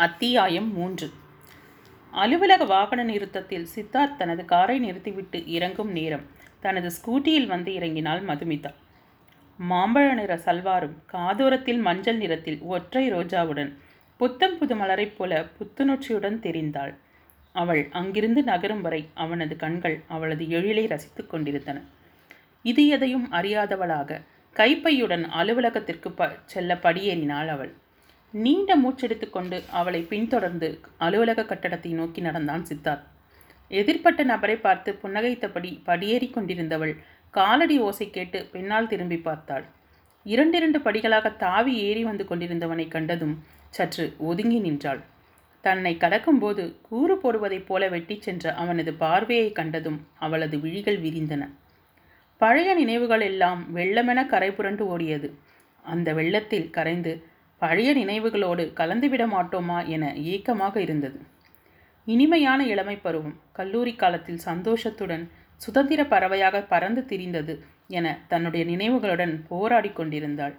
அத்தியாயம் மூன்று. அலுவலக வாகன நிறுத்தத்தில் சித்தார்த் தனது காரை நிறுத்திவிட்டு இறங்கும் நேரம். தனது ஸ்கூட்டியில் வந்து இறங்கினாள் மதுமிதா. மாம்பழ நிற சல்வாரும் காதோரத்தில் மஞ்சள் நிறத்தில் ஒற்றை ரோஜாவுடன் புத்தம் புது மலரைப் போல புத்துணர்ச்சியுடன் தெரிந்தாள். அவள் அங்கிருந்து நகரும் வரை அவனது கண்கள் அவளது எழிலை ரசித்துக் கொண்டிருந்தன. இது எதையும் அறியாதவளாக கைப்பையுடன் அலுவலகத்திற்கு ப செல்ல படியேறினாள் அவள். நீண்ட மூச்செடுத்துக்கொண்டு அவளை பின்தொடர்ந்து அலுவலக கட்டடத்தை நோக்கி நடந்தான் சித்தார்த். எதிர்ப்பட்ட நபரை பார்த்து புன்னகைத்தபடி படியேறி கொண்டிருந்தவள் காலடி ஓசை கேட்டு பின்னால் திரும்பி பார்த்தாள். இரண்டிரண்டு படிகளாக தாவி ஏறி வந்து கொண்டிருந்தவனை கண்டதும் சற்று ஒதுங்கி நின்றாள். தன்னை கடக்கும்போது கூறு போடுவதைப் போல வெட்டிச் சென்ற அவனது பார்வையை கண்டதும் அவளது விழிகள் விரிந்தன. பழைய நினைவுகள் எல்லாம் வெள்ளமென கரை புரண்டு ஓடியது. அந்த வெள்ளத்தில் கரைந்து பழைய நினைவுகளோடு கலந்துவிட மாட்டோமா என ஏக்கமாக இருந்தது. இனிமையான இளமை பருவம் கல்லூரி காலத்தில் சந்தோஷத்துடன் சுதந்திர பறவையாக பறந்து திரிந்தது என தன்னுடைய நினைவுகளுடன் போராடி கொண்டிருந்தாள்.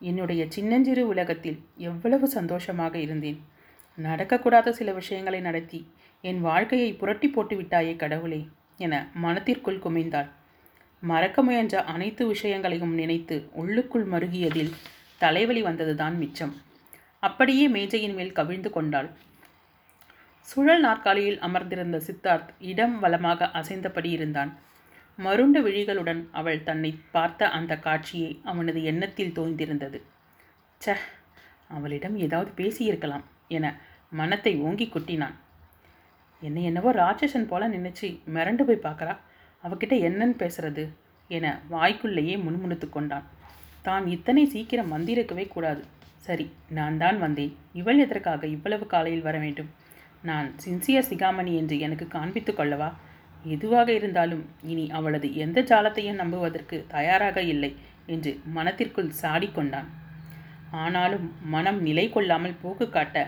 என்னுடைய சின்னஞ்சிறு உலகத்தில் எவ்வளவு சந்தோஷமாக இருந்தேன். நடக்கக்கூடாத சில விஷயங்களை நடத்தி என் வாழ்க்கையை புரட்டி போட்டு விட்டாயே கடவுளே என மனத்திற்குள் குமைந்தாள் மறக்க முயன்ற அனைத்து விஷயங்களையும் நினைத்து உள்ளுக்குள் மருகியதில் தலைவலி வந்ததுதான் மிச்சம். அப்படியே மேஜையின் மேல் கவிழ்ந்து கொண்டாள். சுழல் நாற்காலியில் அமர்ந்திருந்த சித்தார்த் இடம் வலமாக அசைந்தபடி இருந்தான். மருண்ட விழிகளுடன் அவள் தன்னை பார்த்த அந்த காட்சியை அவனது எண்ணத்தில் தோய்ந்திருந்தது. ச அவளிடம் ஏதாவது பேசியிருக்கலாம் என மனத்தை ஓங்கி குட்டினான். என்னை என்னவோ ராட்சசன் போல நினைச்சு மிரண்டு போய் பார்க்குறா அவகிட்ட என்னன்னு பேசுறது என வாய்க்குள்ளேயே முணுமுணுத்து கொண்டான். தான் இத்தனை சீக்கிரம் வந்திருக்கவே கூடாது. சரி நான் தான் வந்தேன். இவள் எதற்காக இவ்வளவு காலையில் வர வேண்டும்? நான் சின்சியர் சிகாமணி என்று எனக்கு காண்பித்து கொள்ளவா? எதுவாக இருந்தாலும் இனி அவளது எந்த ஜாலத்தையும் நம்புவதற்கு தயாராக இல்லை என்று மனத்திற்குள் சாடிக்கொண்டான் ஆனாலும் மனம் நிலை கொள்ளாமல் போக்கு காட்ட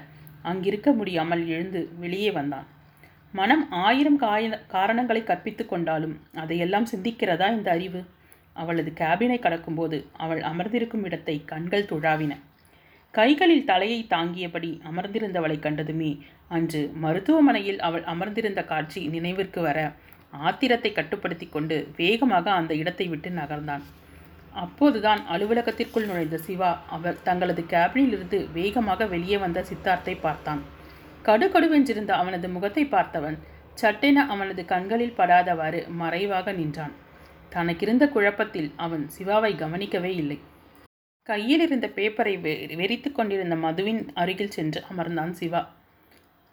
அங்கிருக்க முடியாமல் எழுந்து வெளியே வந்தான். மனம் ஆயிரம் காய காரணங்களை கற்பித்து கொண்டாலும் அதையெல்லாம் சிந்திக்கிறதா இந்த அறிவு? அவளது கேபினை கடக்கும்போது அவள் அமர்ந்திருக்கும் இடத்தை கண்கள் துழாவின. கைகளில் தலையை தாங்கியபடி அமர்ந்திருந்தவளை கண்டதுமே அன்று மருத்துவமனையில் அவள் அமர்ந்திருந்த காட்சி நினைவிற்கு வர ஆத்திரத்தை கட்டுப்படுத்தி கொண்டு வேகமாக அந்த இடத்தை விட்டு நகர்ந்தான். அப்போதுதான் அலுவலகத்திற்குள் நுழைந்த சிவா அவர் தங்களது கேபினிலிருந்து வேகமாக வெளியே வந்த சித்தார்த்தை பார்த்தான். கடுகடுவென்றிருந்த அவனது முகத்தை பார்த்தவன் சட்டென அவனது கண்களில் படாதவாறு மறைவாக நின்றான். தனக்கிருந்த குழப்பத்தில் அவன் சிவாவை கவனிக்கவே இல்லை. கையில் இருந்த பேப்பரை வெ வெறித்து கொண்டிருந்த மதுவின் அருகில் சென்று அமர்ந்தான் சிவா.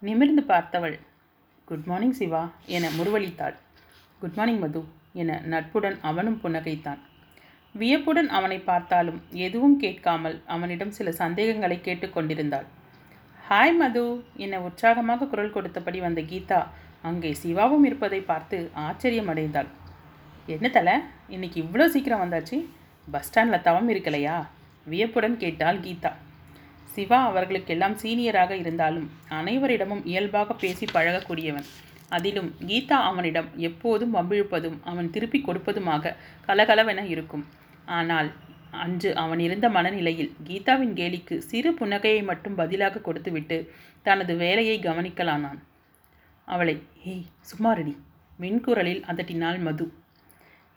நிமிர்ந்து பார்த்தவள் குட் மார்னிங் சிவா என முருவளித்தாள் குட் மார்னிங் மது என நட்புடன் அவனும் புன்னகைத்தான். வியப்புடன் அவனை பார்த்தாலும் எதுவும் கேட்காமல் அவனிடம் சில சந்தேகங்களை கேட்டுக்கொண்டிருந்தாள் ஹாய் மது என உற்சாகமாக குரல் கொடுத்தபடி வந்த கீதா அங்கே சிவாவும் இருப்பதை பார்த்து ஆச்சரியம் அடைந்தாள் என்ன தலை? இன்னைக்கு இவ்வளோ சீக்கிரம் வந்தாச்சு? பஸ் ஸ்டாண்டில் தவம் இருக்கலையா? வியப்புடன் கேட்டாள் கீதா. சிவா அவர்களுக்கெல்லாம் சீனியராக இருந்தாலும் அனைவரிடமும் இயல்பாக பேசி பழகக்கூடியவன். அதிலும் கீதா அவனிடம் எப்போதும் வம்பிழுப்பதும் அவன் திருப்பி கொடுப்பதுமாக கலகலவென இருக்கும். ஆனால் அன்று அவன் இருந்த மனநிலையில் கீதாவின் கேலிக்கு சிறு புன்னகையை மட்டும் பதிலாக கொடுத்துவிட்டு தனது வேலையை கவனிக்கலானான். அவளை ஏய் சுமாரடி மின்குரலில் அதட்டினாள் மது.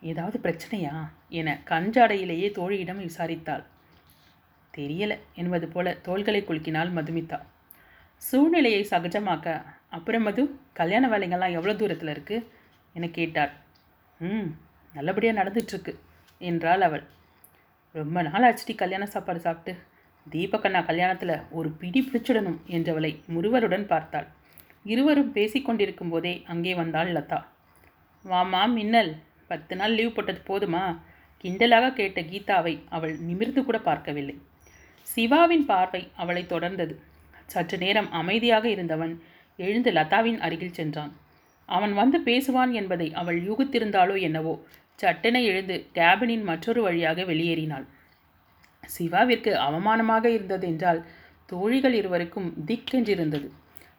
ஏதாவது பிரச்சனையா? என கஞ்சாடையிலேயே தோழியிடம் விசாரித்தாள். தெரியல என்பது போல தோள்களை குலுக்கினாள் மதுமிதா. சூழ்நிலையை சகஜமாக்க அப்புறம் மது கல்யாண வேலைங்கள்லாம் எவ்வளோ தூரத்தில் இருக்குது என கேட்டாள். ம் நல்லபடியாக நடந்துட்டுருக்கு என்றாள் அவள். ரொம்ப நாள் ஆச்சுடி கல்யாண சாப்பாடு சாப்பிட்டு. தீபகண்ணா கல்யாணத்தில் ஒரு பிடி பிடிச்சிடணும் என்றவளை முருவருடன் பார்த்தாள். இருவரும் பேசிக்கொண்டிருக்கும் போதே அங்கே வந்தாள் லதா. வாமா மின்னல். பத்து நாள் லீவ் போட்டது போதுமா? கிண்டலாக கேட்ட கீதாவை அவள் நிமிர்ந்து கூட பார்க்கவில்லை. சிவாவின் பார்வை அவளை தொடர்ந்தது. சற்று நேரம் அமைதியாக இருந்தவன் எழுந்து லதாவின் அருகில் சென்றான். அவன் வந்து பேசுவான் என்பதை அவள் யூகித்திருந்தாளோ என்னவோ சட்டென எழுந்து கேபினின் மற்றொரு வழியாக வெளியேறினாள். சிவாவிற்கு அவமானமாக இருந்தது என்றால் தோழிகள் இருவருக்கும் திக்கென்றிருந்தது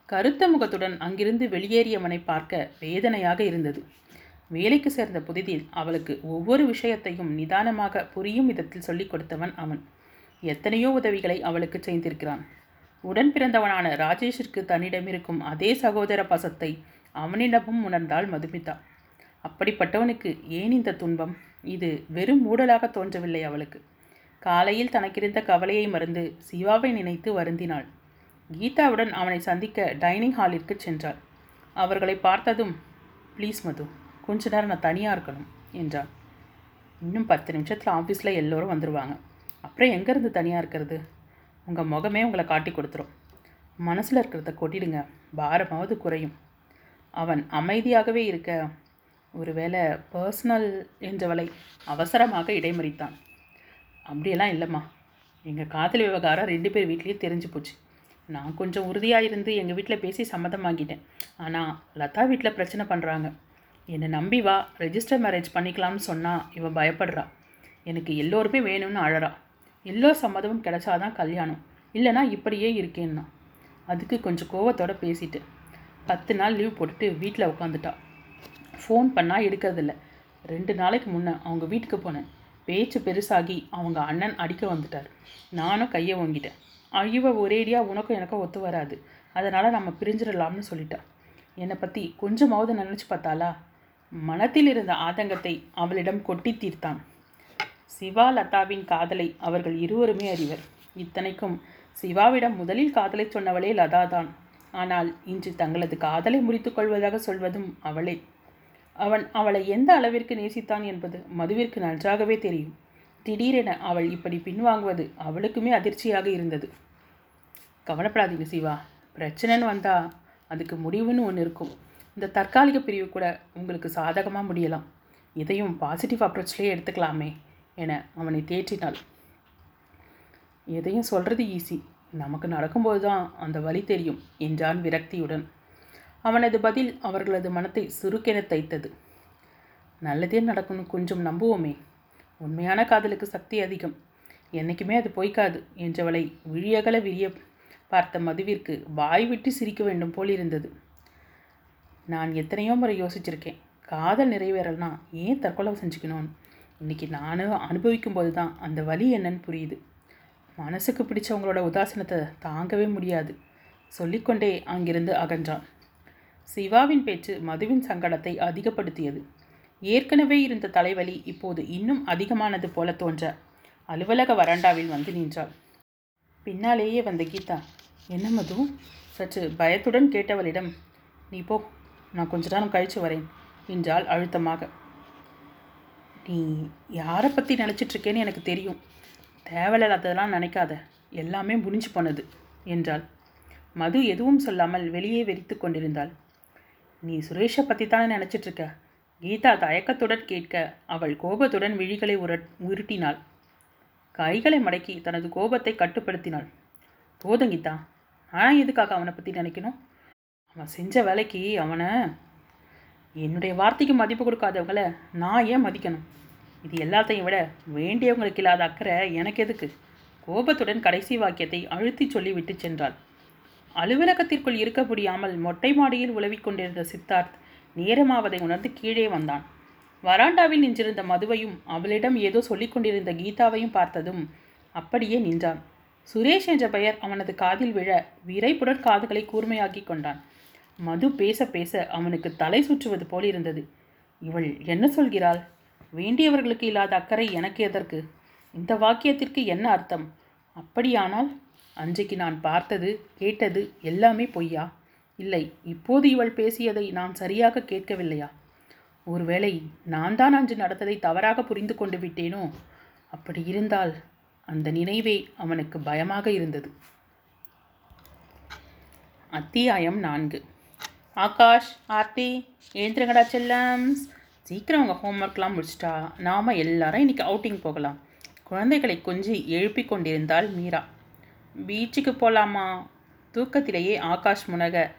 கருத்த முகத்துடன் அங்கிருந்து வெளியேறியவனை பார்க்க வேதனையாக இருந்தது. வேலைக்கு சேர்ந்த புதிதில் அவளுக்கு ஒவ்வொரு விஷயத்தையும் நிதானமாக புரியும் விதத்தில் சொல்லிக் கொடுத்தவன் அவன். எத்தனையோ உதவிகளை அவளுக்கு செய்திருக்கிறான். உடன் பிறந்தவனான ராஜேஷிற்கு தன்னிடமிருக்கும் அதே சகோதர பசத்தை அவனிடமும் உணர்ந்தாள் மதுமிதா. அப்படிப்பட்டவனுக்கு ஏன் இந்த துன்பம்? இது வெறும் மூடலாக தோன்றவில்லை அவளுக்கு. காலையில் தனக்கிருந்த கவலையை மறந்து சிவாவை நினைத்து வருந்தினாள். கீதாவுடன் அவனை சந்திக்க டைனிங் ஹாலிற்கு சென்றாள். அவர்களை பார்த்ததும் ப்ளீஸ் மது கொஞ்ச நேரம் நான் தனியாக இருக்கணும் என்றான் இன்னும் பத்து நிமிஷத்தில் ஆஃபீஸில் எல்லோரும் வந்துடுவாங்க அப்புறம் எங்கேருந்து தனியாக இருக்கிறது? உங்கள் முகமே உங்களை காட்டி கொடுத்துரும். மனசில் இருக்கிறத கொட்டிடுங்க. பாரமாவது குறையும். அவன் அமைதியாகவே இருக்க ஒருவேளை பர்சனல் என்றவளை அவசரமாக இடைமறித்தான். அப்படியெல்லாம் இல்லைம்மா. எங்கள் காதல் விவகாரம் ரெண்டு பேர் வீட்லேயும் தெரிஞ்சு போச்சு. நான் கொஞ்சம் உறுதியாக இருந்து எங்கள் வீட்டில் பேசி சம்மதமாகிட்டேன் ஆனால் லதா வீட்டில் பிரச்சனை பண்ணுறாங்க என்னை நம்பி வா ரெஜிஸ்டர் மேரேஜ் பண்ணிக்கலாம்னு சொன்னால் இவன் பயப்படுறா. எனக்கு எல்லோருமே வேணும்னு அழறா. எல்லோர் சம்மதமும் கிடைச்சாதான் கல்யாணம். இல்லைனா இப்படியே இருக்கேன்னா. அதுக்கு கொஞ்சம் கோவத்தோடு பேசிட்டு பத்து நாள் லீவ் போட்டுட்டு வீட்டில் உட்காந்துட்டா ஃபோன் பண்ணால் எடுக்கிறதில்ல. ரெண்டு நாளைக்கு முன்னே அவங்க வீட்டுக்கு போனேன். பேச்சு பெருசாகி அவங்க அண்ணன் அடிக்க வந்துட்டார். நானும் கையை வாங்கிட்டேன் அழிவ ஒரேடியாக உனக்கும் எனக்கும் ஒத்து வராது. அதனால் நம்ம பிரிஞ்சிடலாம்னு சொல்லிட்டா. என்னை பற்றி கொஞ்சமாவது நினச்சி பார்த்தாளா? மனத்தில் இருந்த ஆதங்கத்தை அவளிடம் கொட்டி தீர்த்தான். சிவா லதாவின் காதலை அவர்கள் இருவருமே அறிவர். இத்தனைக்கும் சிவாவிடம் முதலில் காதலை சொன்னவளே லதா தான் ஆனால் இன்று தங்களது காதலை முறித்துக்கொள்வதாக சொல்வதும் அவளே. அவன் அவளை எந்த அளவிற்கு நேசித்தான் என்பது மதுவிற்கு நன்றாகவே தெரியும். திடீரென அவள் இப்படி பின்வாங்குவது அவளுக்குமே அதிர்ச்சியாக இருந்தது. கவலைப்படாதீங்க சிவா. பிரச்சனைன்னு வந்தால் அதுக்கு முடிவுன்னு ஒன்று இருக்கும். இந்த தற்காலிக பிரிவு கூட உங்களுக்கு சாதகமாக முடியலாம். இதையும் பாசிட்டிவ் அப்ரோச்லேயே எடுத்துக்கலாமே என அவனை தேற்றினாள். எதையும் சொல்கிறது ஈஸி நமக்கு நடக்கும்போது தான் அந்த வழி தெரியும் என்றான் விரக்தியுடன். அவனது பதில் அவர்களது மனத்தை சுருக்கென தைத்தது. நல்லதே நடக்கணும் கொஞ்சம் நம்புவோமே. உண்மையான காதலுக்கு சக்தி அதிகம். என்றைக்குமே அது பொய்க்காது என்றவளை விழியகல விரிய பார்த்த மதுவிற்கு வாய் விட்டு சிரிக்க வேண்டும் போல் இருந்தது நான் எத்தனையோ முறை யோசிச்சிருக்கேன். காதல் நிறைவேறலனா ஏன் தற்கொலை செஞ்சுக்கணும்னு இன்றைக்கி நானும் அனுபவிக்கும் போது தான் அந்த வழி என்னன்னு புரியுது. மனசுக்கு பிடிச்சவங்களோட உதாசனத்தை தாங்கவே முடியாது. சொல்லிக்கொண்டே அங்கிருந்து அகன்றான். சிவாவின் பேச்சு மதுவின் சங்கடத்தை அதிகப்படுத்தியது. ஏற்கனவே இருந்த தலைவலி இப்போது இன்னும் அதிகமானது போல தோன்ற அலுவலக வராண்டாவில் வந்து நின்றாள். பின்னாலேயே வந்த கீதா என்ன மது? சற்று பயத்துடன் கேட்டவளிடம் நீ போ நான் கொஞ்ச நேரம் கழித்து வரேன். என்றாள் அழுத்தமாக. நீ யாரை பற்றி நினச்சிட்ருக்கேன்னு எனக்கு தெரியும். தேவையில்லாததெல்லாம் நினைக்காத. எல்லாமே முடிஞ்சு போனது என்றாள். மது எதுவும் சொல்லாமல் வெளியே வெறித்து கொண்டிருந்தாள். நீ சுரேஷை பற்றி தானே நினச்சிட்ருக்க கீதா தயக்கத்துடன் கேட்க அவள் கோபத்துடன் விழிகளை உர உருட்டினாள். கைகளை மடக்கி தனது கோபத்தை கட்டுப்படுத்தினாள். போதும் கீதா நான் எதுக்காக அவனை பற்றி நினைக்கணும்? அவன் செஞ்ச வேலைக்கு அவனை என்னுடைய வார்த்தைக்கு மதிப்பு கொடுக்காதவங்கள நான் ஏன் மதிக்கணும்? இது எல்லாத்தையும் விட வேண்டியவங்களுக்கு இல்லாத அக்கறை எனக்கு எதுக்கு? கோபத்துடன் கடைசி வாக்கியத்தை அழுத்தி சொல்லி விட்டு சென்றாள். அலுவலகத்திற்குள் இருக்க முடியாமல் மொட்டை மாடியில் உழவிக் கொண்டிருந்த சித்தார்த் நேரமாவதை உணர்ந்து கீழே வந்தான். வராண்டாவில் நின்றிருந்த மதுவையும் அவளிடம் ஏதோ சொல்லிக் கொண்டிருந்த கீதாவையும் பார்த்ததும் அப்படியே நின்றான். சுரேஷ் என்ற பெயர் அவனது காதில் விழ விரைப்புடன் காதுகளை கூர்மையாக்கி கொண்டான். மது பேச பேச அவனுக்கு தலை சுற்றுவது போல் இருந்தது. இவள் என்ன சொல்கிறாள்? வேண்டியவர்களுக்கு இல்லாத அக்கறை எனக்கு எதற்கு? இந்த வாக்கியத்திற்கு என்ன அர்த்தம்? அப்படியானால் அன்றைக்கு நான் பார்த்தது கேட்டது எல்லாமே பொய்யா? இல்லை இப்போது இவள் பேசியதை நான் சரியாக கேட்கவில்லையா? ஒருவேளை நான் தான் அன்று நடந்ததை தவறாக புரிந்து கொண்டு விட்டேனோ? அப்படி இருந்தால் அந்த நினைவே அவனுக்கு பயமாக இருந்தது. அத்தியாயம் நான்கு. ஆகாஷ் ஆர்த்தி எழுந்துருங்கடா செல்லம்ஸ் சீக்கிரம் உங்கள் ஹோம்ஒர்க்லாம் முடிச்சிட்டா நாம் எல்லாரும் இன்றைக்கி அவுட்டிங் போகலாம். குழந்தைகளை கொஞ்சி எழுப்பி கொண்டிருந்தாள் மீரா. பீச்சுக்கு போகலாமா தூக்கத்திலேயே ஆகாஷ் முனக.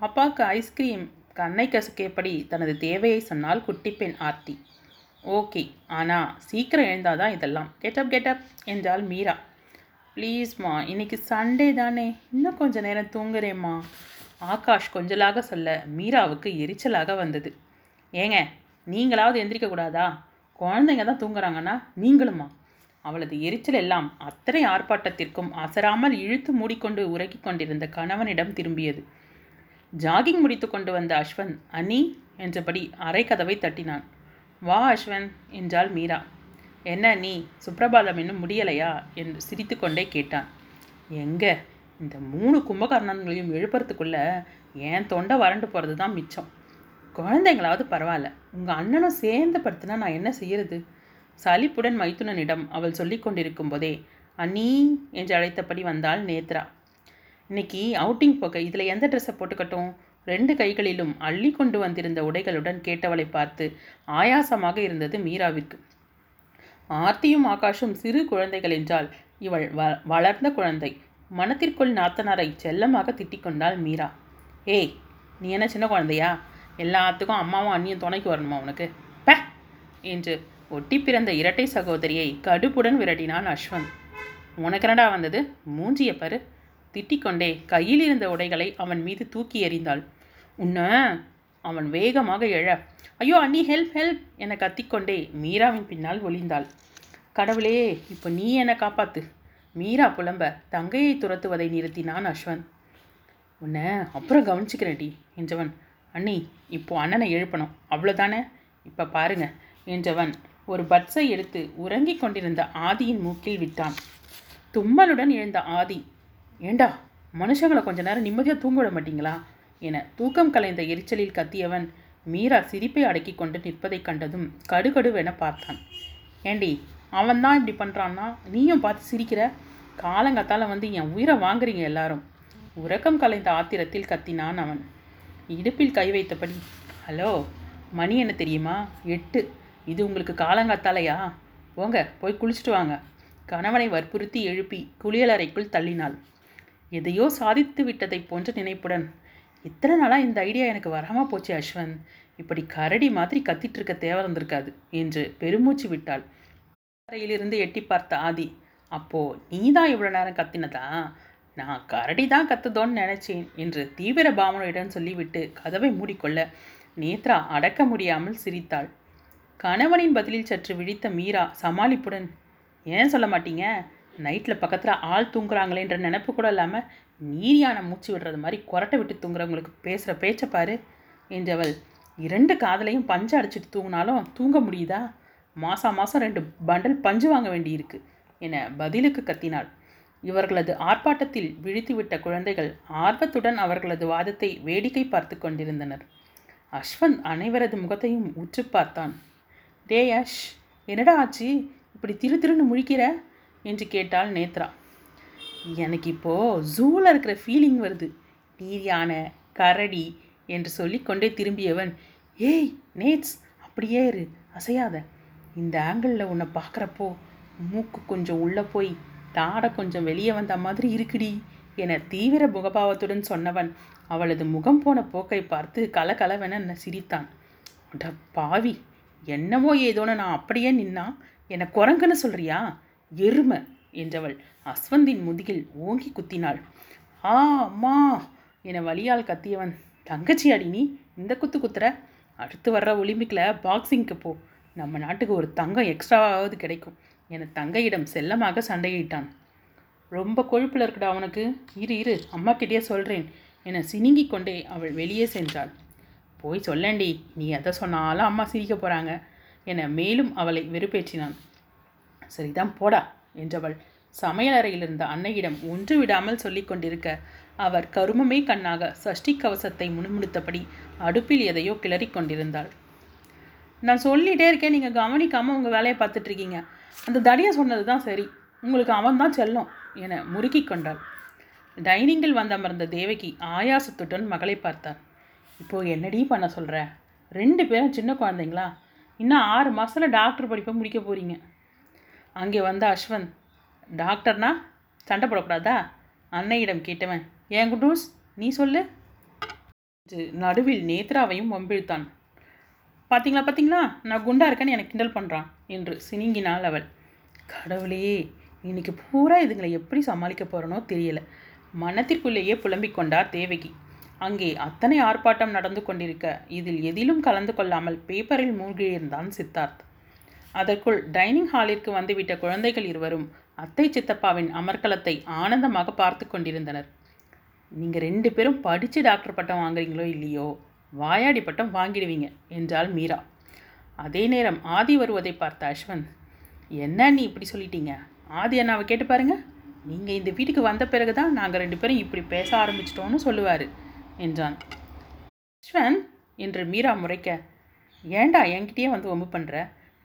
பாப்பாவுக்கு ஐஸ்கிரீம் கண்ணை கசுக்கியபடி தனது தேவையை சொன்னால் குட்டிப்பெண் ஆர்த்தி. ஓகே ஆனால் சீக்கிரம் எழுந்தாதான் இதெல்லாம். கெட்டப் கெட்டப் என்றாள் மீரா. ப்ளீஸ்மா இன்னைக்கு சண்டே தானே. இன்னும் கொஞ்சம் நேரம் தூங்குறேம்மா. ஆகாஷ் கொஞ்சலாக சொல்ல மீராவுக்கு எரிச்சலாக வந்தது. ஏங்க நீங்களாவது எந்திரிக்க கூடாதா? குழந்தைங்க தான் தூங்குறாங்கன்னா நீங்களுமா? அவளது எரிச்சல் எல்லாம் அத்தனை ஆர்ப்பாட்டத்திற்கும் அசராமல் இழுத்து மூடிக்கொண்டு உறக்கிக் கொண்டிருந்த கணவனிடம் திரும்பியது. ஜாகிங் முடித்து கொண்டு வந்த அஸ்வன் அனி என்றபடி அரை கதவை தட்டினான். வா அஸ்வன் என்றாள் மீரா. என்ன நீ சுப்பிரபாதம் இன்னும் முடியலையா? என்று சிரித்துக்கொண்டே கேட்டான். எங்கே? இந்த மூணு கும்பகர்ணன்களையும் எழுப்புறதுக்குள்ள என் தொண்டை வறண்டு போகிறது தான் மிச்சம். குழந்தைங்களாவது பரவாயில்ல. உங்கள் அண்ணனும் சேர்ந்து படுத்துனா நான் என்ன செய்யறது? சலிப்புடன் மைத்துனனிடம் அவள் சொல்லிக் கொண்டிருக்கும் போதே அண்ணி என்று அழைத்தபடி வந்தாள் நேத்ரா. இன்னைக்கு அவுட்டிங் போக இதில் எந்த ட்ரெஸ்ஸை போட்டுக்கட்டும்? ரெண்டு கைகளிலும் அள்ளி கொண்டு வந்திருந்த உடைகளுடன் கேட்டவளை பார்த்து ஆயாசமாக இருந்தது மீராவிற்கு. ஆர்த்தியும் ஆகாஷும் சிறு குழந்தைகள் என்றால் இவள் வ வளர்ந்த குழந்தை. மனத்திற்குள் நாத்தனாரை செல்லமாக திட்டிக் கொண்டாள் மீரா. ஏய் நீ என்ன சின்ன குழந்தையா? எல்லாத்துக்கும் அம்மாவும் அண்ணியும் துணைக்கு வரணுமா உனக்கு? ப! என்று ஒட்டி பிறந்த இரட்டை சகோதரியை கடுப்புடன் விரட்டினான் அஸ்வந்த். உனக்கு என்னடா வந்தது? மூஞ்சிய பரு. திட்டிக்கொண்டே கையில் இருந்த உடைகளை அவன் மீது தூக்கி எறிந்தாள். உன்ன? அவன் வேகமாக எழ. ஐயோ அண்ணி ஹெல்ப் ஹெல்ப் என கத்திக்கொண்டே மீராவின் பின்னால் ஒளிந்தாள். கடவுளே இப்போ நீ என்னை காப்பாத்து. மீரா புலம்ப தங்கையை துரத்துவதை நிறுத்தினான் அஸ்வந்த் உன்னை அப்புறம் கவனிச்சுக்கிறேன்டி என்றவன். அண்ணி இப்போ அண்ணனை எழுப்பணும். அவ்வளோதானே இப்போ பாருங்க என்றவன். ஒரு பட்ஸை எடுத்து உறங்கிக் கொண்டிருந்த ஆதியின் மூக்கில் விட்டான். தும்மலுடன் எழுந்த ஆதி ஏண்டா மனுஷங்களை கொஞ்ச நேரம் நிம்மதியாக தூங்க விட மாட்டீங்களா? என தூக்கம் கலைந்த எரிச்சலில் கத்தியவன் மீரா சிரிப்பை அடக்கி கொண்டு நிற்பதைக் கண்டதும் கடுகடுவென பார்த்தான். ஏண்டி அவன் தான் இப்படி பண்ணுறான்னா நீயும் பார்த்து சிரிக்கிற? காலங்கத்தால் வந்து என் உயிரை வாங்குறீங்க எல்லாரும். உறக்கம் கலைந்த ஆத்திரத்தில் கத்தினான் அவன். இடுப்பில் கை வைத்தபடி ஹலோ மணி என்ன தெரியுமா? எட்டு. இது உங்களுக்கு காலங்காத்தாலையா? போங்க போய் குளிச்சுட்டு வாங்க. கணவனை வற்புறுத்தி எழுப்பி குளியலறைக்குள் தள்ளினாள். எதையோ சாதித்து விட்டதை போன்ற நினைப்புடன் இத்தனை நாளாக இந்த ஐடியா எனக்கு வராமல் போச்சு அஸ்வந்த் இப்படி கரடி மாதிரி கத்திட்டு இருக்க தேவை இருந்திருக்காது என்று பெருமூச்சு விட்டாள். அறையிலிருந்து எட்டி பார்த்த ஆதி அப்போது நீ தான் இவ்வளோ நேரம் கத்தினதா? நான் கரடி தான் கத்துதோன்னு நினச்சேன் என்று தீவிர பாவனையுடன் சொல்லிவிட்டு கதவை மூடிக்கொள்ள நேத்ரா அடக்க முடியாமல் சிரித்தாள். கணவனின் பதிலில் சற்று விழித்த மீரா சமாளிப்புடன் ஏன் சொல்ல மாட்டீங்க? நைட்டில் பக்கத்தில் ஆள் தூங்குறாங்களேன்ற நினப்பு கூட இல்லாமல் நீரியான மூச்சு விடுறது மாதிரி கொரட்டை விட்டு தூங்குறவங்களுக்கு பேசுகிற பேச்சை பாரு என்றவள் இரண்டு காதலையும் பஞ்சு அடிச்சிட்டு தூங்கினாலும் தூங்க முடியுதா? மாதம் மாதம் ரெண்டு பண்டல் பஞ்சு வாங்க வேண்டியிருக்கு. என பதிலுக்கு கத்தினாள். இவர்களது ஆர்ப்பாட்டத்தில் விழித்துவிட்ட குழந்தைகள் ஆர்வத்துடன் அவர்களது வாதத்தை வேடிக்கை பார்த்து கொண்டிருந்தனர். அஸ்வந்த் அனைவரது முகத்தையும் உற்று பார்த்தான். டே யஷ் என்னடா ஆச்சு? இப்படி திரு திருன்னு முழிக்கிற? என்று கேட்டாள் நேத்ரா. எனக்கு இப்போது ஜூவில் இருக்கிற ஃபீலிங் வருது. நீர் கரடி என்று சொல்லி கொண்டே திரும்பியவன் ஏய் நேட்ஸ் அப்படியே இரு அசையாத. இந்த ஆங்கிளில் உன்னை பார்க்குறப்போ மூக்கு கொஞ்சம் உள்ளே போய் தாடை கொஞ்சம் வெளியே வந்த மாதிரி இருக்குடி என தீவிர முகபாவத்துடன் சொன்னவன். அவளது முகம் போன போக்கை பார்த்து கலகலவென சிரித்தான். அட பாவி என்னமோ ஏதோன்னு நான் அப்படியே நின்னா என்னை குரங்குன்னு சொல்றியா? எருமை என்றவள் அஸ்வந்தின் முதுகில் ஓங்கி குத்தினாள். ஆ அம்மா என வழியால் கத்தியவன். தங்கச்சி அடி நீ இந்த குத்து குத்துற? அடுத்து வர்ற ஒலிம்பிக்கில் பாக்ஸிங்க்கு போ. நம்ம நாட்டுக்கு ஒரு தங்கம் எக்ஸ்ட்ராவாவது கிடைக்கும். என தங்கையிடம் செல்லமாக சண்டையிட்டான். ரொம்ப கொழுப்பில் இருக்குடா அவனுக்கு இரு இரு அம்மாக்கிட்டே சொல்கிறேன் என சினிங்கி கொண்டே அவள் வெளியே சென்றாள். போய் சொல்லண்டி நீ எதை சொன்னாலும் அம்மா சிரிக்க போகிறாங்க என மேலும் அவளை வெறுப்பேற்றினான். சரிதான் போடா என்றவள் சமையலறையில் இருந்த அன்னையிடம் ஒன்று விடாமல் சொல்லி கொண்டிருக்க அவர் கருமமே கண்ணாக சஷ்டி கவசத்தை முணுமுணுத்தபடி அடுப்பில் எதையோ கிளறிக்கொண்டிருந்தாள் நான் சொல்லிகிட்டே இருக்கேன் நீங்கள் கவனிக்காமல் உங்கள் வேலையை பார்த்துட்ருக்கீங்க அந்த தடியை சொன்னது தான் சரி. உங்களுக்கு அவன் தான் செல்லும் என முறுக்கி கொண்டாள். டைனிங்கில் வந்தமர்ந்த தேவகி ஆயாசத்துடன் மகளை பார்த்தார் இப்போது என்னடி பண்ண சொல்கிற ரெண்டு பேரும் சின்ன குழந்தைங்களா? இன்னும் ஆறு மாதத்தில் டாக்டர் படிப்பை முடிக்க போகிறீங்க அங்கே வந்த அஸ்வந்த் டாக்டர்னா சண்டை போடக்கூடாதா? அன்னையிடம் கேட்டவன் ஏன் குண்டூஸ் நீ சொல்லு. நடுவில் நேத்ராவையும் வம்பிழுத்தான். பார்த்தீங்களா பார்த்தீங்களா நான் குண்டா இருக்கேன்னு எனக்கு கிண்டல் பண்ணுறான் என்று சினிங்கினாள் அவள். கடவுளே இன்னைக்கு பூரா இதுங்களை எப்படி சமாளிக்க போகிறனோ தெரியல. மனத்திற்குள்ளேயே புலம்பிக் கொண்டார் தேவகி. அங்கே அத்தனை ஆர்ப்பாட்டம் நடந்து கொண்டிருக்க இதில் எதிலும் கலந்து கொள்ளாமல் பேப்பரில் மூழ்கியிருந்தான் சித்தார்த். அதற்குள் டைனிங் ஹாலிற்கு வந்துவிட்ட குழந்தைகள் இருவரும் அத்தை சித்தப்பாவின் அமர்க்கலத்தை ஆனந்தமாக பார்த்து கொண்டிருந்தனர். நீங்கள் ரெண்டு பேரும் படித்து டாக்டர் பட்டம் வாங்குறீங்களோ இல்லையோ? வாயாடி பட்டம் வாங்கிடுவீங்க என்றாள் மீரா. அதே நேரம் ஆதி வருவதை பார்த்த அஸ்வந்த் என்ன நீ இப்படி சொல்லிட்டீங்க? ஆதி அண்ணாவை கேட்டு பாருங்க. நீங்கள் இந்த வீட்டுக்கு வந்த பிறகு தான் நாங்கள் ரெண்டு பேரும் இப்படி பேச ஆரம்பிச்சிட்டோன்னு சொல்லுவார் என்றான். அஸ்வந்த் என்று மீரா முறைக்க ஏண்டா என்கிட்டயே வந்து ஒம்பு பண்ணுற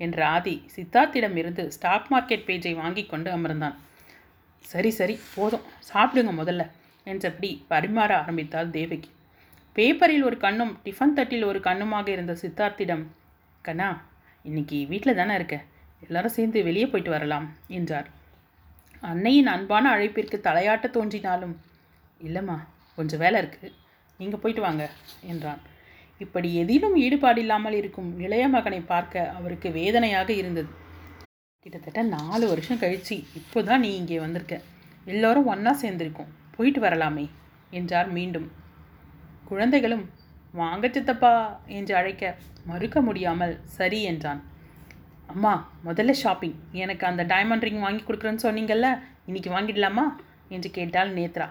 என்ற ஆதி சித்தார்த்திடம் இருந்து ஸ்டாக் மார்க்கெட் பேஜை வாங்கி கொண்டு அமர்ந்தான். சரி சரி போதும் சாப்பிடுங்க முதல்ல என்றபடி பரிமாற ஆரம்பித்தாள் தேவகி. பேப்பரில் ஒரு கண்ணும் டிஃபன் தட்டில் ஒரு கண்ணுமாக இருந்த சித்தார்த்திடம் கண்ணா இன்னைக்கு வீட்டில் தானே இருக்க? எல்லாரும் சேர்ந்து வெளியே போயிட்டு வரலாம் என்றார். அன்னையின் அன்பான அழைப்பிற்கு தலையாட்ட தோன்றினாலும் இல்லைம்மா கொஞ்சம் வேலை இருக்குது நீங்கள் போயிட்டு வாங்க என்றான். இப்படி எதிலும் ஈடுபாடில்லாமல் இருக்கும் இளைய மகனை பார்க்க அவருக்கு வேதனையாக இருந்தது. கிட்டத்தட்ட நாலு வருஷம் கழிச்சு இப்போ தான் நீ இங்கே வந்திருக்க. எல்லோரும் ஒன்றா சேர்ந்திருக்கோம். போயிட்டு வரலாமே என்றார் மீண்டும். குழந்தைகளும் வாங்க சித்தப்பா என்று அழைக்க மறுக்க முடியாமல் சரி என்றான். அம்மா முதல்ல ஷாப்பிங் எனக்கு அந்த டைமண்ட் ரிங் வாங்கி கொடுக்குறேன்னு சொன்னீங்கல்ல இன்னைக்கு வாங்கிடலாமா? என்று கேட்டாள் நேத்ரா.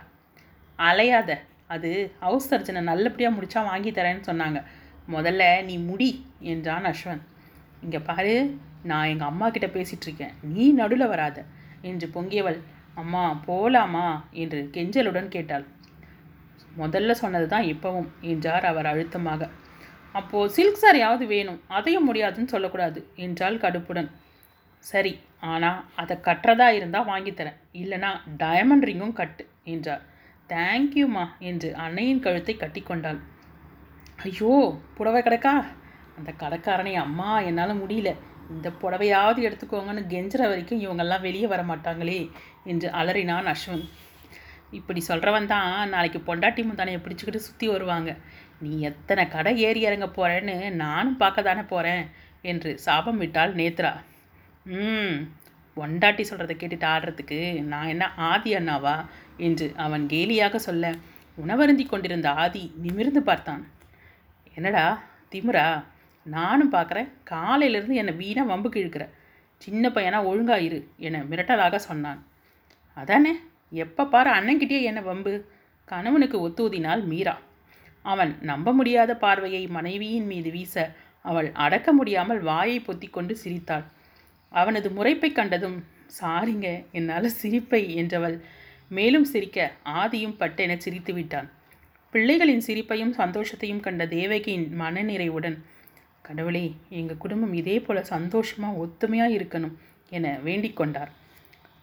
அலையாத. அது ஹவுஸ் சர்ஜனை நல்லபடியாக முடித்தா வாங்கி தரேன்னு சொன்னாங்க. முதல்ல நீ முடி என்றான் அஸ்வந்த் இங்கே பாரு நான் எங்கள் அம்மா கிட்ட பேசிகிட்ருக்கேன் நீ நடுவில் வராத என்று பொங்கியவள். அம்மா போலாமா? என்று கெஞ்சலுடன் கேட்டாள். முதல்ல சொன்னது தான் இப்பவும் என்றார் அவர் அழுத்தமாக. அப்போது சில்க் சாரியாவது வேணும் அதையும் முடியாதுன்னு சொல்லக்கூடாது என்றால் கடுப்புடன். சரி ஆனால் அதை கட்டுறதா இருந்தால் வாங்கித்தரேன் இல்லைனா டயமண்ட் ரிங்கும் கட்டு என்றார். தேங்க்யூம்மா என்று அன்னையின் கழுத்தை கட்டிக்கொண்டாள் ஐயோ புடவை கிடக்கா? அந்த கடைக்காரனை அம்மா என்னால் முடியல. இந்த புடவையாவது எடுத்துக்கோங்கன்னு கெஞ்சுற வரைக்கும் இவங்கெல்லாம் வெளியே வர மாட்டாங்களே என்று அலறினான் அஸ்வின். இப்படி சொல்கிறவன் தான் நாளைக்கு பொண்டாட்டி முந்தானையை பிடிச்சிக்கிட்டு சுற்றி வருவாங்க. நீ எத்தனை கடை ஏறி இறங்க போகிறேன்னு நானும் பார்க்க தானே போகிறேன் என்று சாபம் விட்டாள் நேத்ரா. ம் பொண்டாட்டி சொல்கிறத கேட்டுட்டு ஆடுறதுக்கு நான் என்ன ஆதி அண்ணாவா என்று அவன் கேலியாக சொல்ல உணவருந்தி கொண்டிருந்த ஆதி நிமிர்ந்து பார்த்தான். என்னடா திமுரா நானும் பார்க்குறேன். காலையிலேருந்து என்னை வீணாக வம்புக்கு இழுக்கிற. சின்ன பையனா ஒழுங்காயிரு என மிரட்டலாக சொன்னான். அதானே எப்போ பாரு அண்ணன்கிட்டயே என்ன வம்பு? கணவனுக்கு ஒத்துதினால் மீரா அவன் நம்ப முடியாத பார்வையை மனைவியின் மீது வீச அவள் அடக்க முடியாமல் வாயை பொத்திக்கொண்டு சிரித்தாள். அவனது முறைப்பை கண்டதும் சாரிங்க என்னால் சிரிப்பை என்றவள் மேலும் சிரிக்க ஆதியும் பட்டென சிரித்து விட்டான். பிள்ளைகளின் சிரிப்பையும் சந்தோஷத்தையும் கண்ட தேவகியின் மனநிறைவுடன் கடவுளே எங்கள் குடும்பம் இதே போல் சந்தோஷமாக ஒத்துமையாக இருக்கணும் என வேண்டிக் கொண்டார்.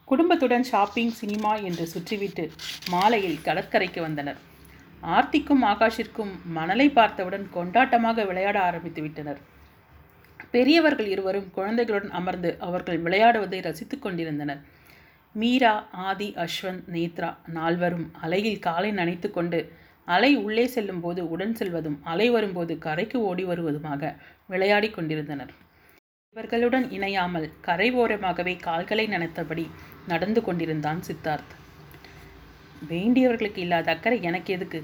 குடும்பத்துடன் ஷாப்பிங் சினிமா என்று சுற்றிவிட்டு மாலையில் கடற்கரைக்கு வந்தனர். ஆர்த்திக்கும் ஆகாஷிற்கும் மணலை பார்த்தவுடன் கொண்டாட்டமாக விளையாட ஆரம்பித்து விட்டனர். பெரியவர்கள் இருவரும் குழந்தைகளுடன் அமர்ந்து அவர்கள் விளையாடுவதை ரசித்துக் கொண்டிருந்தனர். மீரா ஆதி அஸ்வந்த் நேத்ரா நால்வரும் அலையில் காலை நனைத்து கொண்டு அலை உள்ளே செல்லும் போது உடன் செல்வதும் அலை வரும்போது கரைக்கு ஓடி வருவதுமாக விளையாடி கொண்டிருந்தனர். இவர்களுடன் இணையாமல் கரை ஓரமாகவே கால்களை நனைத்தபடி நடந்து கொண்டிருந்தான் சித்தார்த். வேண்டியவர்களுக்கு இல்லாத அக்கறை எனக்கு எதுக்கு?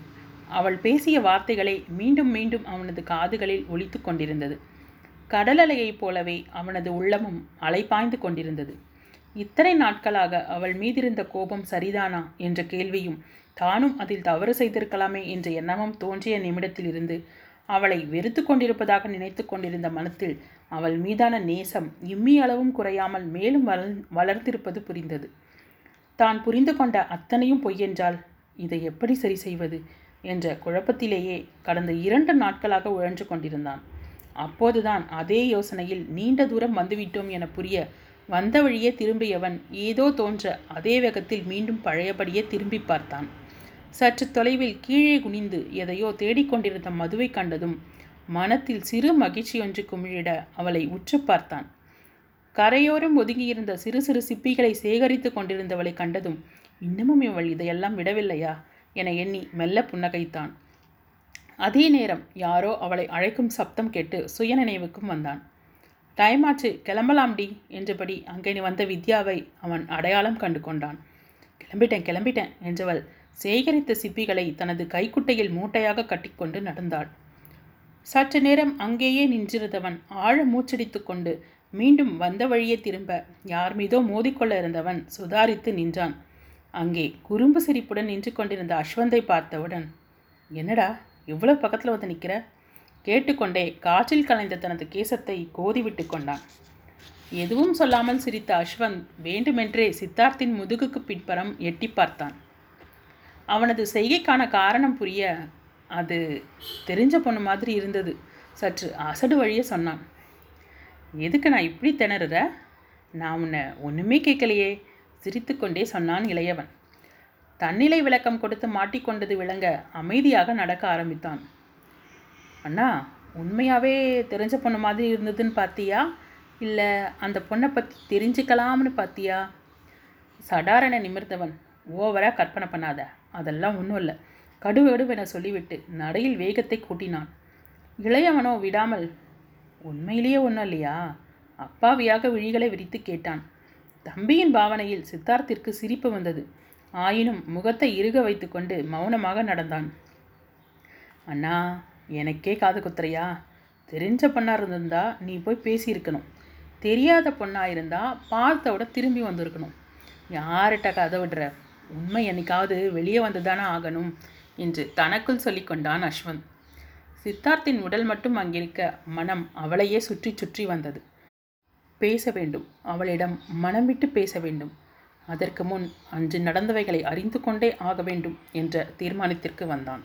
அவள் பேசிய வார்த்தைகளை மீண்டும் மீண்டும் அவனது காதுகளில் ஒழித்து கொண்டிருந்தது. கடலலையைப் போலவே அவனது உள்ளமும் அலைப்பாய்ந்து கொண்டிருந்தது. இத்தனை நாட்களாக அவள் மீதிருந்த கோபம் சரிதானா என்ற கேள்வியும் தானும் அதில் தவறு செய்திருக்கலாமே என்ற எண்ணமும் தோன்றிய நிமிடத்திலிருந்து அவளை வெறுத்து கொண்டிருப்பதாக நினைத்து கொண்டிருந்த மனத்தில் அவள் மீதான நேசம் இம்மி அளவும் குறையாமல் மேலும் வளர் வளர்த்திருப்பது புரிந்தது. தான் புரிந்து கொண்ட அத்தனையும் பொய்யென்றால் இதை எப்படி சரி செய்வது என்ற குழப்பத்திலேயே கடந்த இரண்டு நாட்களாக உழன்று கொண்டிருந்தான். அப்போதுதான் அதே யோசனையில் நீண்ட தூரம் வந்துவிட்டோம் என புரிய வந்த வழியே திரும்பியவன் ஏதோ தோன்ற அதே வேகத்தில் மீண்டும் பழையபடியே திரும்பி பார்த்தான். சற்று தொலைவில் கீழே குனிந்து எதையோ தேடிக்கொண்டிருந்த மதுவை கண்டதும் மனத்தில் சிறு மகிழ்ச்சியொன்று குமிழிட அவளை உற்று பார்த்தான். கரையோரம் ஒதுங்கியிருந்த சிறு சிறு சிப்பிகளை சேகரித்து கொண்டிருந்தவளை கண்டதும் இன்னமும் இவள் இதையெல்லாம் விடவில்லையா? என எண்ணி மெல்ல புன்னகைத்தான். அதே நேரம் யாரோ அவளை அழைக்கும் சப்தம் கேட்டு சுயநினைவுக்கும் வந்தான். டைம் ஆச்சு கிளம்பலாம்டி என்றபடி அங்கே வந்த வித்யாவை அவன் அடையாளம் கண்டு கொண்டான். கிளம்பிட்டேன் கிளம்பிட்டேன் என்றவள் சேகரித்த சிப்பிகளை தனது கைக்குட்டையில் மூட்டையாக கட்டிக்கொண்டு நடந்தாள். சற்று நேரம் அங்கேயே நின்றிருந்தவன் ஆழ மூச்சடித்து கொண்டு மீண்டும் வந்த வழியே திரும்ப யார் மீதோ மோதிக்கொள்ள இருந்தவன் சுதாரித்து நின்றான். அங்கே குறும்பு சிரிப்புடன் நின்று கொண்டிருந்த அஸ்வந்தை பார்த்தவுடன் என்னடா இவ்வளோ பக்கத்தில் வந்து நிற்கிற கேட்டுக்கொண்டே காற்றில் கலைந்த தனது கேசத்தை கோதிவிட்டு கொண்டான். எதுவும் சொல்லாமல் சிரித்த அஸ்வந்த் வேண்டுமென்றே சித்தார்த்தின் முதுகுக்கு பின்புறம் எட்டி பார்த்தான். அவனது செய்கைக்கான காரணம் புரிய அது தெரிஞ்ச பொண்ணு மாதிரி இருந்தது. சற்று அசடு வழியே சொன்னான். எதுக்கு நான் இப்படி திணறுற? நான் உன்னை ஒன்றுமே கேட்கலையே சிரித்துக்கொண்டே சொன்னான் இளையவன். தன்னிலை விளக்கம் கொடுத்து மாட்டிக்கொண்டது விளங்க அமைதியாக நடக்க ஆரம்பித்தான். அண்ணா உண்மையாகவே தெரிஞ்ச பொண்ணு மாதிரி இருந்ததுன்னு பார்த்தியா இல்லை அந்த பொண்ணை பற்றி தெரிஞ்சுக்கலாம்னு பார்த்தியா சடாரண நிமிர்ந்தவன். ஓவராக கற்பனை பண்ணாத. அதெல்லாம் ஒன்றும் இல்லை. கடுவெடுவென சொல்லிவிட்டு நடையில் வேகத்தை கூட்டினான். இளையவனோ விடாமல் உண்மையிலேயே ஒன்றும் இல்லையா அப்பாவியாக விழிகளை விரித்து கேட்டான். தம்பியின் பாவனையில் சித்தார்த்திற்கு சிரிப்பு வந்தது. ஆயினும் முகத்தை இறுக வைத்துக்கொண்டு மௌனமாக நடந்தான். அண்ணா எனக்கே காது குத்துறையா? தெரிஞ்ச பொண்ணாக இருந்திருந்தா நீ போய் பேசியிருக்கணும். தெரியாத பொண்ணாக இருந்தால் பார்த்தோட திரும்பி வந்திருக்கணும். யார்கிட்ட கதை விடுற? உண்மை என்னைக்காவது வெளியே வந்து தானே ஆகணும். என்று தனக்குள் சொல்லிக்கொண்டான் அஸ்வந்த். சித்தார்த்தின் உடல் மட்டும் அங்கிருக்க மனம் அவளையே சுற்றி சுற்றி வந்தது. பேச வேண்டும். அவளிடம் மனம் விட்டு பேச வேண்டும். அதற்கு முன் அன்று நடந்தவைகளை அறிந்து கொண்டே ஆக வேண்டும் என்ற தீர்மானத்திற்கு வந்தான்.